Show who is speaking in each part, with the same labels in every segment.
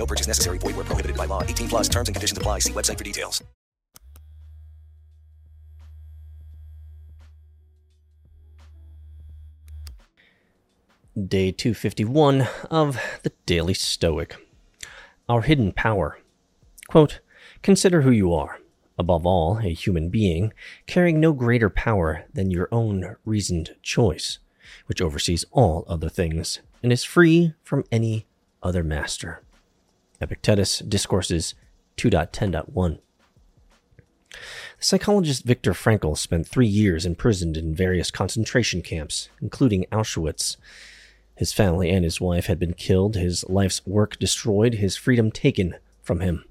Speaker 1: No purchase necessary. Void where prohibited by law. 18 plus terms and conditions apply. See website for details.
Speaker 2: Day 251 of the Daily Stoic. Our hidden power. Quote, Consider who you are, above all, a human being, carrying no greater power than your own reasoned choice, which oversees all other things and is free from any other master. Epictetus Discourses 2.10.1. The psychologist Viktor Frankl spent three years imprisoned in various concentration camps, including Auschwitz. His family and his wife had been killed, his life's work destroyed, his freedom taken from him.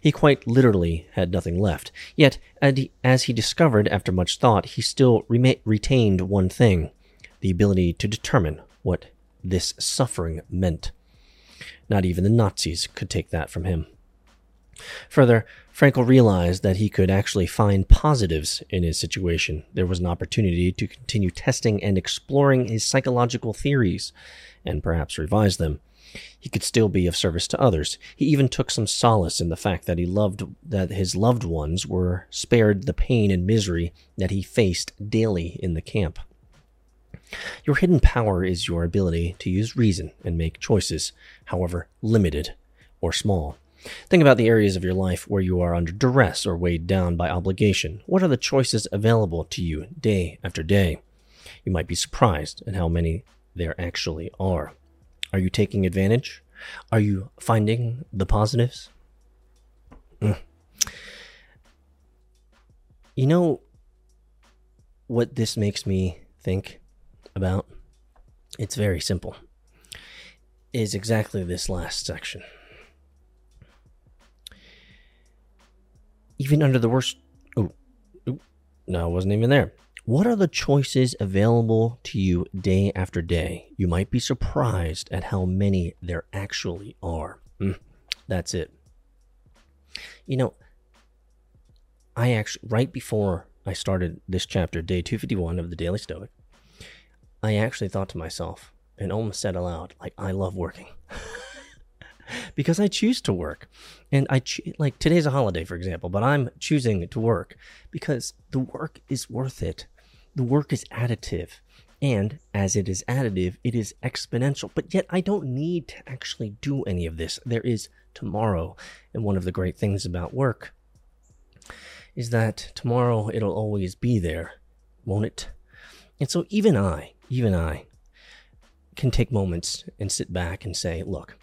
Speaker 2: He quite literally had nothing left. Yet, as he discovered after much thought, he still rema- retained one thing the ability to determine what this suffering meant. Not even the Nazis could take that from him. Further, Frankl realized that he could actually find positives in his situation. There was an opportunity to continue testing and exploring his psychological theories, and perhaps revise them. He could still be of service to others. He even took some solace in the fact that he loved that his loved ones were spared the pain and misery that he faced daily in the camp. Your hidden power is your ability to use reason and make choices, however limited or small. Think about the areas of your life where you are under duress or weighed down by obligation. What are the choices available to you day after day? You might be surprised at how many there actually are. Are you taking advantage? Are you finding the positives? Mm. You know what this makes me think about? It's very simple. Is exactly this last section. Even under the worst. Oh, no, it wasn't even there. What are the choices available to you day after day? You might be surprised at how many there actually are. Mm, that's it. You know, I actually, right before I started this chapter, day 251 of the Daily Stoic, I actually thought to myself and almost said aloud, like, I love working. because I choose to work. And I cho- like today's a holiday, for example, but I'm choosing to work because the work is worth it. The work is additive. And as it is additive, it is exponential. But yet, I don't need to actually do any of this. There is tomorrow. And one of the great things about work is that tomorrow it'll always be there, won't it? And so, even I, even I, can take moments and sit back and say, look,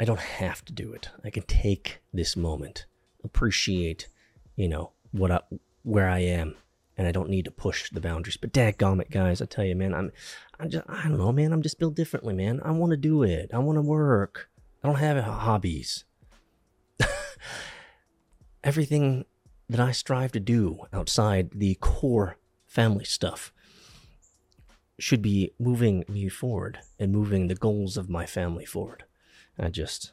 Speaker 2: I don't have to do it. I can take this moment, appreciate, you know, what I, where I am, and I don't need to push the boundaries. But dadgummit, guys, I tell you, man, I'm, I'm just, I don't know, man, I'm just built differently, man. I want to do it. I want to work. I don't have hobbies. Everything that I strive to do outside the core family stuff should be moving me forward and moving the goals of my family forward. I just,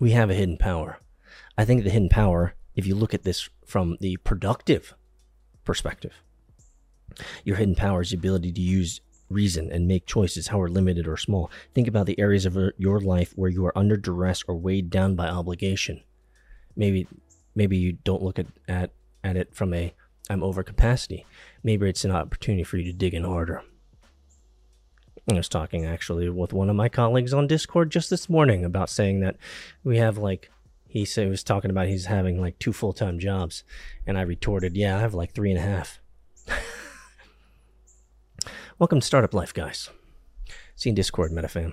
Speaker 2: we have a hidden power. I think the hidden power, if you look at this from the productive perspective, your hidden power is the ability to use reason and make choices, however limited or small. Think about the areas of your life where you are under duress or weighed down by obligation. Maybe, maybe you don't look at, at, at it from a I'm over capacity. Maybe it's an opportunity for you to dig in harder. I was talking actually with one of my colleagues on Discord just this morning about saying that we have like he said he was talking about he's having like two full time jobs, and I retorted, "Yeah, I have like three and a half." Welcome to Startup Life, guys. See you in Discord, MetaFam.